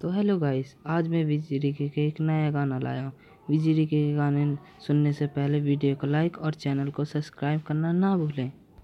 तो hello guys, आज मैं विजी के एक नया गाना लाया हूँ। विजी के गाने सुनने से पहले वीडियो को लाइक और चैनल को सब्सक्राइब करना ना भूलें।